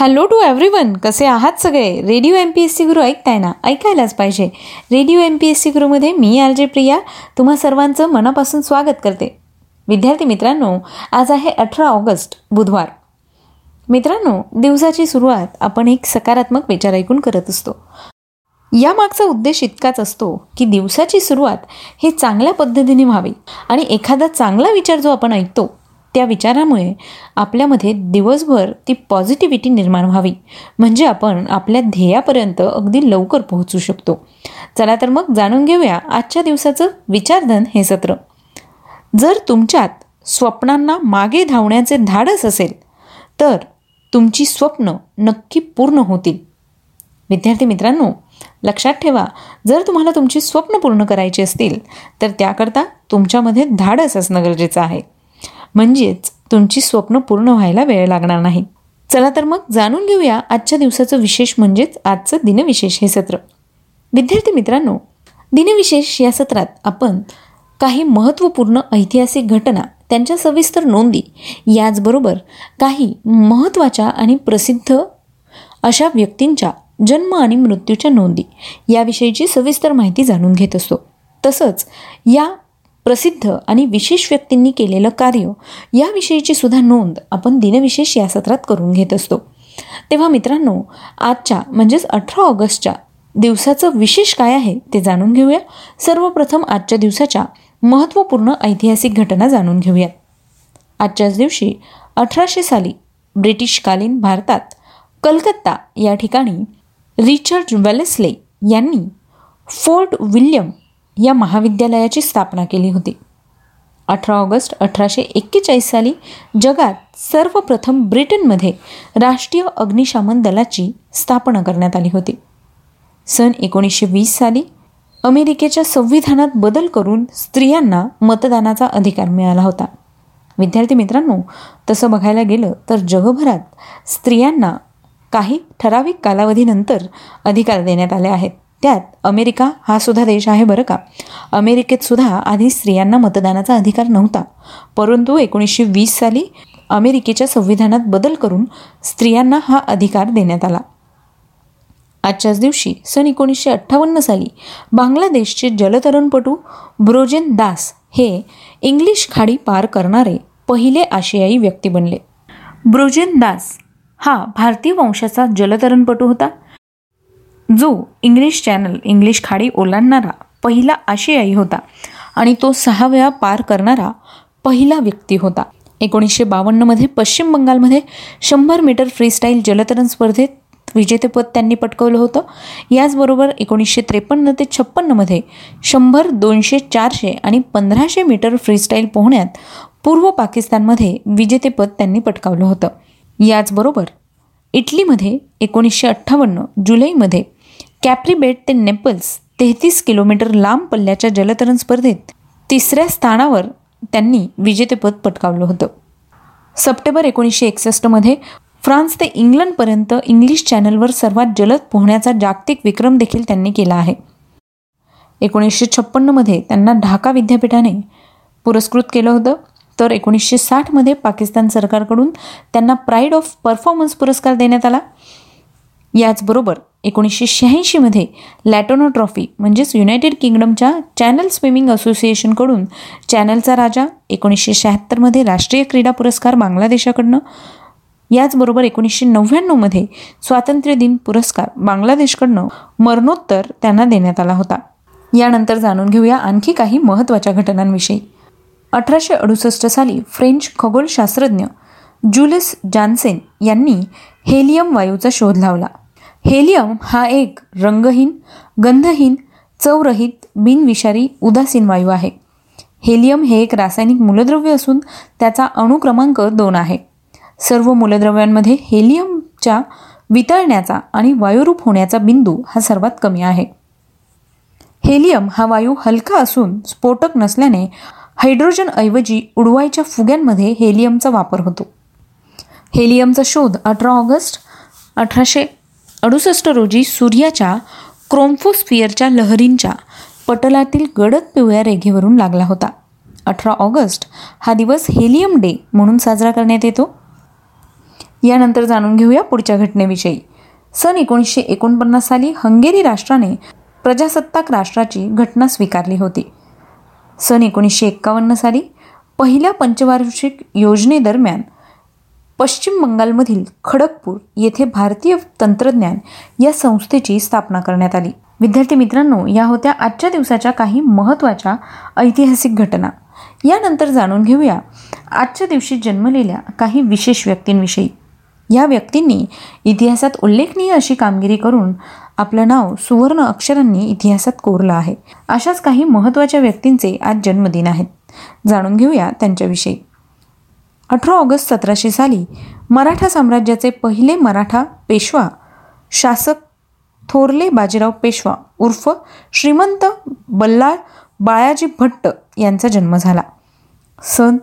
Hello to everyone कसे आहात सगळे? Radio M P S C Guru ऐकताय ना? ऐकायलाच पाहिजे. Radio M P S C गुरुमध्ये मी आर जे प्रिया. तुम्हा सर्वांचं मनापासून स्वागत करते. विद्यार्थी मित्रांनो आज आहे अठरा ऑगस्ट बुधवार. मित्रांनो दिवसाची सुरुवात आपण एक सकारात्मक विचार ऐकून करत असतो. यामागचा उद्देश इतकाच असतो की दिवसाची सुरुवात ही चांगल्या पद्धतीने व्हावी. आणि एखादा चांगला विचार जो आपण ऐकतो त्या विचारामुळे आपल्यामध्ये दिवसभर ती पॉझिटिव्हिटी निर्माण व्हावी. म्हणजे आपण आपल्या ध्येयापर्यंत अगदी लवकर पोहोचू शकतो. चला तर मग जाणून घेऊया आजच्या दिवसाचं विचारधन हे सत्र. जर तुमच्यात स्वप्नांना मागे धावण्याचे धाडस असेल तर तुमची स्वप्न नक्की पूर्ण होतील. विद्यार्थी मित्रांनो लक्षात ठेवा जर तुम्हाला तुमची स्वप्न पूर्ण करायची असतील तर त्याकरता तुमच्यामध्ये धाडस असणं गरजेचं आहे. म्हणजेच तुमची स्वप्न पूर्ण व्हायला वेळ लागणार नाही. चला तर मग जाणून घेऊया आजच्या दिवसाचं विशेष म्हणजेच आजचं दिनविशेष हे सत्र. विद्यार्थी मित्रांनो दिनविशेष या सत्रात आपण काही महत्त्वपूर्ण ऐतिहासिक घटना त्यांच्या सविस्तर नोंदी याचबरोबर काही महत्त्वाच्या आणि प्रसिद्ध अशा व्यक्तींच्या जन्म आणि मृत्यूच्या नोंदी याविषयीची सविस्तर माहिती जाणून घेत असतो. तसंच या प्रसिद्ध आणि विशेष व्यक्तींनी केलेलं कार्य. याविषयीची सुद्धा नोंद आपण दिनविशेष या सत्रात करून घेत असतो. तेव्हा मित्रांनो आजच्या म्हणजेच अठरा ऑगस्टच्या दिवसाचं विशेष काय आहे ते जाणून घेऊया. सर्वप्रथम आजच्या दिवसाच्या महत्त्वपूर्ण ऐतिहासिक घटना जाणून घेऊयात आजच्याच दिवशी अठराशे साली ब्रिटिशकालीन भारतात कलकत्ता या ठिकाणी रिचर्ड वेलेस्ले यांनी फोर्ट विल्यम या महाविद्यालयाची स्थापना केली होती. अठरा ऑगस्ट अठराशे एक्केचाळीस साली जगात सर्वप्रथम ब्रिटनमध्ये राष्ट्रीय अग्निशामन दलाची स्थापना करण्यात आली होती. सन एकोणीसशे वीस साली अमेरिकेच्या संविधानात बदल करून स्त्रियांना मतदानाचा अधिकार मिळाला होता. विद्यार्थी मित्रांनो तसं बघायला गेलं तर जगभरात स्त्रियांना काही ठराविक कालावधीनंतर अधिकार देण्यात आले आहेत. त्यात अमेरिका हा सुद्धा देश आहे बरं का. अमेरिकेत सुद्धा आधी स्त्रियांना मतदानाचा अधिकार नव्हता. परंतु एकोणीसशे वीस साली अमेरिकेच्या संविधानात बदल करून स्त्रियांना हा अधिकार देण्यात आला. आजच्याच दिवशी सन एकोणीसशे अठ्ठावन्न साली बांगलादेशचे जलतरणपटू ब्रोजेन दास हे इंग्लिश खाडी पार करणारे पहिले आशियाई व्यक्ती बनले. ब्रोजेन दास हा भारतीय वंशाचा जलतरणपटू होता. जो इंग्लिश चॅनल इंग्लिश खाडी ओलांडणारा पहिला आशियाई होता आणि तो सहा वेळा पार करणारा पहिला व्यक्ती होता. एकोणीसशे बावन्नमध्ये पश्चिम बंगालमध्ये शंभर मीटर फ्रीस्टाईल जलतरण स्पर्धेत विजेतेपद त्यांनी पटकवलं होतं. याचबरोबर एकोणीसशे त्रेपन्न ते छप्पन्नमध्ये शंभर दोनशे चारशे आणि पंधराशे मीटर फ्रीस्टाईल पोहण्यात पूर्व पाकिस्तानमध्ये विजेतेपद त्यांनी पटकावलं होतं. याचबरोबर इटलीमध्ये एकोणीसशे अठ्ठावन्न जुलैमध्ये कॅप्रिबेट ते नेपल्स तेहतीस किलोमीटर लांब पल्ल्याच्या जलतरण स्पर्धेत तिसऱ्या स्थानावर त्यांनी विजेतेपद पटकावलं होतं. सप्टेंबर एकोणीसशे एकसष्टमध्ये फ्रान्स ते इंग्लंडपर्यंत इंग्लिश चॅनलवर सर्वात जलद पोहण्याचा जागतिक विक्रम देखील त्यांनी केला आहे. एकोणीसशे छप्पन्नमध्ये त्यांना ढाका विद्यापीठाने पुरस्कृत केलं होतं. तर एकोणीसशे साठमध्ये पाकिस्तान सरकारकडून त्यांना प्राईड ऑफ परफॉर्मन्स पुरस्कार देण्यात आला. याचबरोबर एकोणीसशे शहाऐंशीमध्ये लॅटोनो ट्रॉफी म्हणजेच युनायटेड किंगडमच्या चॅनल स्विमिंग असोसिएशनकडून चॅनलचा राजा एकोणीसशे शहात्तरमध्ये राष्ट्रीय क्रीडा पुरस्कार बांगलादेशाकडनं याचबरोबर एकोणीसशे नव्याण्णवमध्ये स्वातंत्र्य दिन पुरस्कार बांगलादेशकडनं मरणोत्तर त्यांना देण्यात आला होता. यानंतर जाणून घेऊया आणखी काही महत्त्वाच्या घटनांविषयी. अठराशे अडुसष्ट साली फ्रेंच खगोलशास्त्रज्ञ जुलिस जानसेन यांनी हेलियम वायूचा शोध लावला. हेलियम हा एक रंगहीन गंधहीन चवरहित बिनविषारी उदासीन वायू आहे. हेलियम हे एक रासायनिक मूलद्रव्य असून त्याचा अणुक्रमांक दोन आहे. सर्व मूलद्रव्यांमध्ये हेलियमच्या वितळण्याचा आणि वायुरूप होण्याचा बिंदू हा सर्वात कमी आहे. हेलियम हा वायू हलका असून स्फोटक नसल्याने हायड्रोजनऐवजी उडवायच्या फुग्यांमध्ये हेलियमचा वापर होतो. हेलियमचा शोध अठरा ऑगस्ट अठराशे अडुसष्ट रोजी सूर्याच्या क्रोम्फोस्फिअरच्या लहरींच्या पटलातील गडद पिवळ्या रेघेवरून लागला होता. अठरा ऑगस्ट हा दिवस हेलियम डे म्हणून साजरा करण्यात येतो. यानंतर जाणून घेऊया पुढच्या घटनेविषयी. सन एकोणीसशे एकोणपन्नास साली हंगेरी राष्ट्राने प्रजासत्ताक राष्ट्राची घटना स्वीकारली होती. सन एकोणीसशे एक्कावन्न साली पहिल्या पंचवार्षिक योजनेदरम्यान पश्चिम बंगालमधील खडगपूर येथे भारतीय तंत्रज्ञान या संस्थेची स्थापना करण्यात आली. विद्यार्थी मित्रांनो या होत्या आजच्या दिवसाच्या काही महत्त्वाच्या ऐतिहासिक घटना. यानंतर जाणून घेऊया आजच्या दिवशी जन्मलेल्या काही विशेष व्यक्तींविषयी. या व्यक्तींनी इतिहासात उल्लेखनीय अशी कामगिरी करून आपलं नाव सुवर्ण अक्षरांनी इतिहासात कोरलं आहे. अशाच काही महत्त्वाच्या व्यक्तींचे आज जन्मदिन आहेत. जाणून घेऊया त्यांच्याविषयी. अठरा ऑगस्ट सतराशे साली मराठा साम्राज्याचे पहिले मराठा पेशवा शासक थोरले बाजीराव पेशवा उर्फ श्रीमंत बल्लाळ बाळाजी भट्ट यांचा जन्म झाला. सन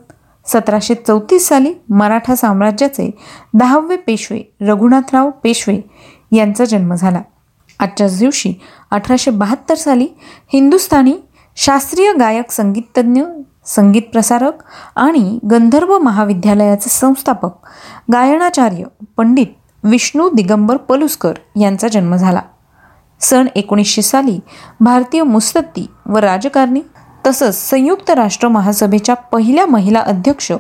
सतराशे चौतीस साली मराठा साम्राज्याचे दहावे पेशवे रघुनाथराव पेशवे यांचा जन्म झाला. आजच्याच दिवशी अठराशे बहात्तर साली हिंदुस्थानी शास्त्रीय गायक संगीतज्ञ संगीत प्रसारक आणि गंधर्व महाविद्यालयाचे संस्थापक गायनाचार्य पंडित विष्णू दिगंबर पलुस्कर यांचा जन्म झाला. सन एकोणीसशे साली भारतीय मुस्तत्ती व राजकारणी तसंच संयुक्त राष्ट्र महासभेच्या पहिल्या महिला अध्यक्ष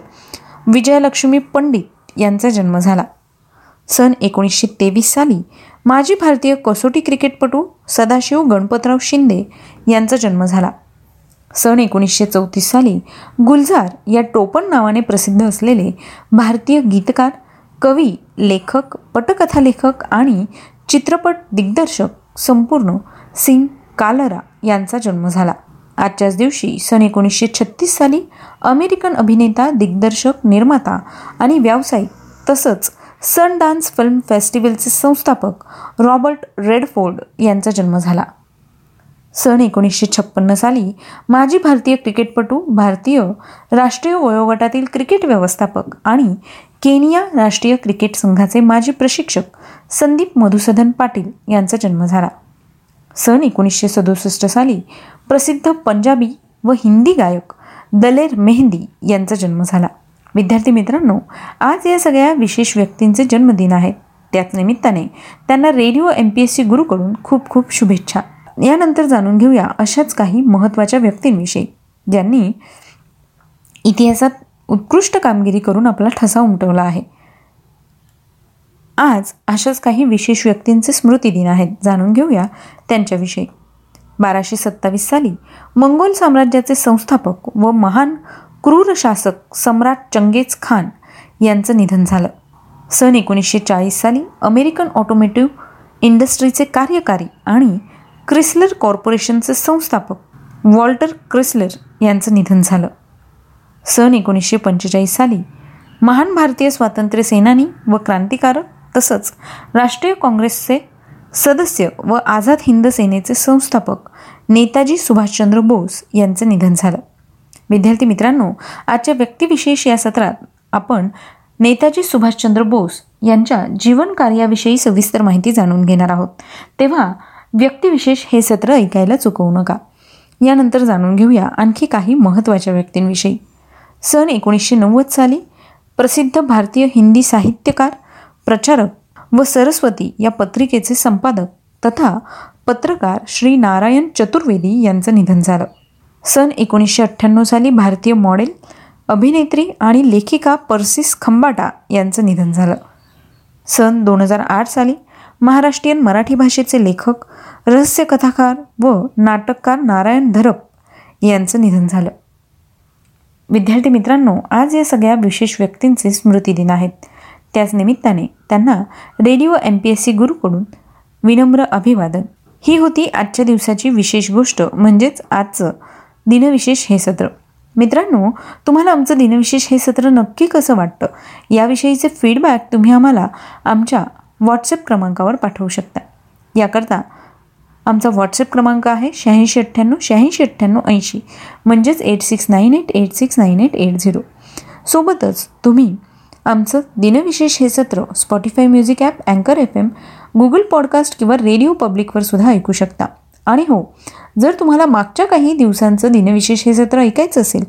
विजयलक्ष्मी पंडित यांचा जन्म झाला. सन एकोणीसशे तेवीस साली माजी भारतीय कसोटी क्रिकेटपटू सदाशिव गणपतराव शिंदे यांचा जन्म झाला. सन एकोणीसशे चौतीस साली गुलजार या टोपण नावाने प्रसिद्ध असलेले भारतीय गीतकार कवी लेखक पटकथा लेखक आणि चित्रपट दिग्दर्शक संपूर्ण सिंग कालरा यांचा जन्म झाला. आजच्याच दिवशी सन एकोणीसशे छत्तीस साली अमेरिकन अभिनेता दिग्दर्शक निर्माता आणि व्यावसायिक तसंच सन डान्स फिल्म फेस्टिवलचे संस्थापक रॉबर्ट रेडफोर्ड यांचा जन्म झाला. सन एकोणीसशे छप्पन्न साली माजी भारतीय क्रिकेटपटू भारतीय राष्ट्रीय वयोगटातील क्रिकेट व्यवस्थापक आणि केनिया राष्ट्रीय क्रिकेट संघाचे माजी प्रशिक्षक संदीप मधुसूदन पाटील यांचा जन्म झाला. सन एकोणीसशे सदुसष्ट साली प्रसिद्ध पंजाबी व हिंदी गायक दलेर मेहंदी यांचा जन्म झाला. विद्यार्थी मित्रांनो आज या सगळ्या विशेष व्यक्तींचे जन्मदिन आहेत. त्याच निमित्ताने त्यांना radio M P S C गुरुकडून खूप खूप शुभेच्छा. यानंतर जाणून घेऊया अशाच काही महत्त्वाच्या व्यक्तींविषयी ज्यांनी इतिहासात उत्कृष्ट कामगिरी करून आपला ठसा उमटवला आहे. आज अशाच काही विशेष व्यक्तींचे स्मृती दिन आहेत जाणून घेऊया त्यांच्याविषयी. बाराशे सत्तावीस साली मंगोल साम्राज्याचे संस्थापक व महान क्रूर शासक सम्राट चंगेज खान यांचं निधन झालं. सन एकोणीसशे चाळीस साली अमेरिकन ऑटोमेटिव्ह इंडस्ट्रीचे कार्यकारी आणि क्रिस्लर कॉर्पोरेशनचे संस्थापक वॉल्टर क्रिस्लर यांचं निधन झालं. सन एकोणीसशे पंचेचाळीस साली महान भारतीय स्वातंत्र्य सेनानी व क्रांतिकारक तसंच राष्ट्रीय काँग्रेसचे सदस्य व आझाद हिंद सेनेचे संस्थापक नेताजी सुभाषचंद्र बोस यांचं निधन झालं. विद्यार्थी मित्रांनो आजच्या व्यक्तिविशेष या सत्रात आपण नेताजी सुभाषचंद्र बोस यांच्या जीवन कार्याविषयी सविस्तर माहिती जाणून घेणार आहोत. तेव्हा व्यक्तिविशेष हे सत्र ऐकायला चुकवू नका. यानंतर जाणून घेऊया आणखी काही महत्त्वाच्या व्यक्तींविषयी. सन एकोणीसशे नव्वद साली प्रसिद्ध भारतीय हिंदी साहित्यकार प्रचारक व सरस्वती या पत्रिकेचे संपादक तथा पत्रकार श्री नारायण चतुर्वेदी यांचं निधन झालं. सन एकोणीसशे अठ्ठ्याण्णव साली भारतीय मॉडेल अभिनेत्री आणि लेखिका पर्सिस खंबाटा यांचं निधन झालं. सन दोन हजार आठ साली महाराष्ट्रीयन मराठी भाषेचे लेखक रहस्यकथाकार व नाटककार नारायण धरप यांचं निधन झालं. विद्यार्थी मित्रांनो आज या सगळ्या विशेष व्यक्तींचे स्मृतिदिन आहेत. त्याच निमित्ताने त्यांना radio M P S C गुरुकडून विनम्र अभिवादन. ही होती आजच्या दिवसाची विशेष गोष्ट म्हणजेच आजचं दिनविशेष हे सत्र. मित्रांनो तुम्हाला आमचं दिनविशेष हे सत्र नक्की कसं वाटतं? याविषयीचे फीडबॅक तुम्ही आम्हाला आमच्या व्हॉट्सअप क्रमांकावर पाठवू शकता. याकरता आमचा व्हॉट्सअप क्रमांक आहे शहाऐंशी अठ्ठ्याण्णव शहाऐंशी अठ्ठ्याण्णव ऐंशी. म्हणजेच eight six nine eight eight six nine eight eight zero सोबतच तुम्ही आमचं दिनविशेष हे सत्र स्पॉटीफाय म्युझिक ॲप अँकर एफ एम गुगल पॉडकास्ट किंवा रेडिओ पब्लिकवर सुद्धा ऐकू शकता. आणि हो जर तुम्हाला मागच्या काही दिवसांचं दिनविशेष हे सत्र ऐकायचं असेल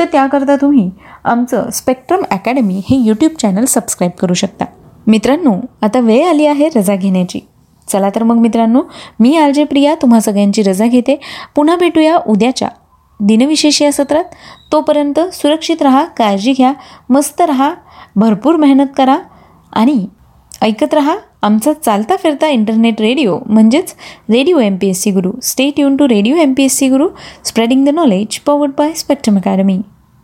तर त्याकरता तुम्ही आमचं स्पेक्ट्रम अकॅडमी हे यूट्यूब चॅनल सबस्क्राईब करू शकता. मित्रांनो आता वेळ आली आहे रजा घेण्याची. चला तर मग मित्रांनो मी आर जे प्रिया तुम्हा सगळ्यांची रजा घेते. पुन्हा भेटूया उद्याच्या दिनविशेष या सत्रात. तोपर्यंत सुरक्षित राहा काळजी घ्या मस्त राहा भरपूर मेहनत करा आणि ऐकत रहा आमचा चालता फिरता इंटरनेट रेडिओ म्हणजेच radio M P S C Guru stay युन to radio M P S C Guru spreading the knowledge powered by Spectrum Academy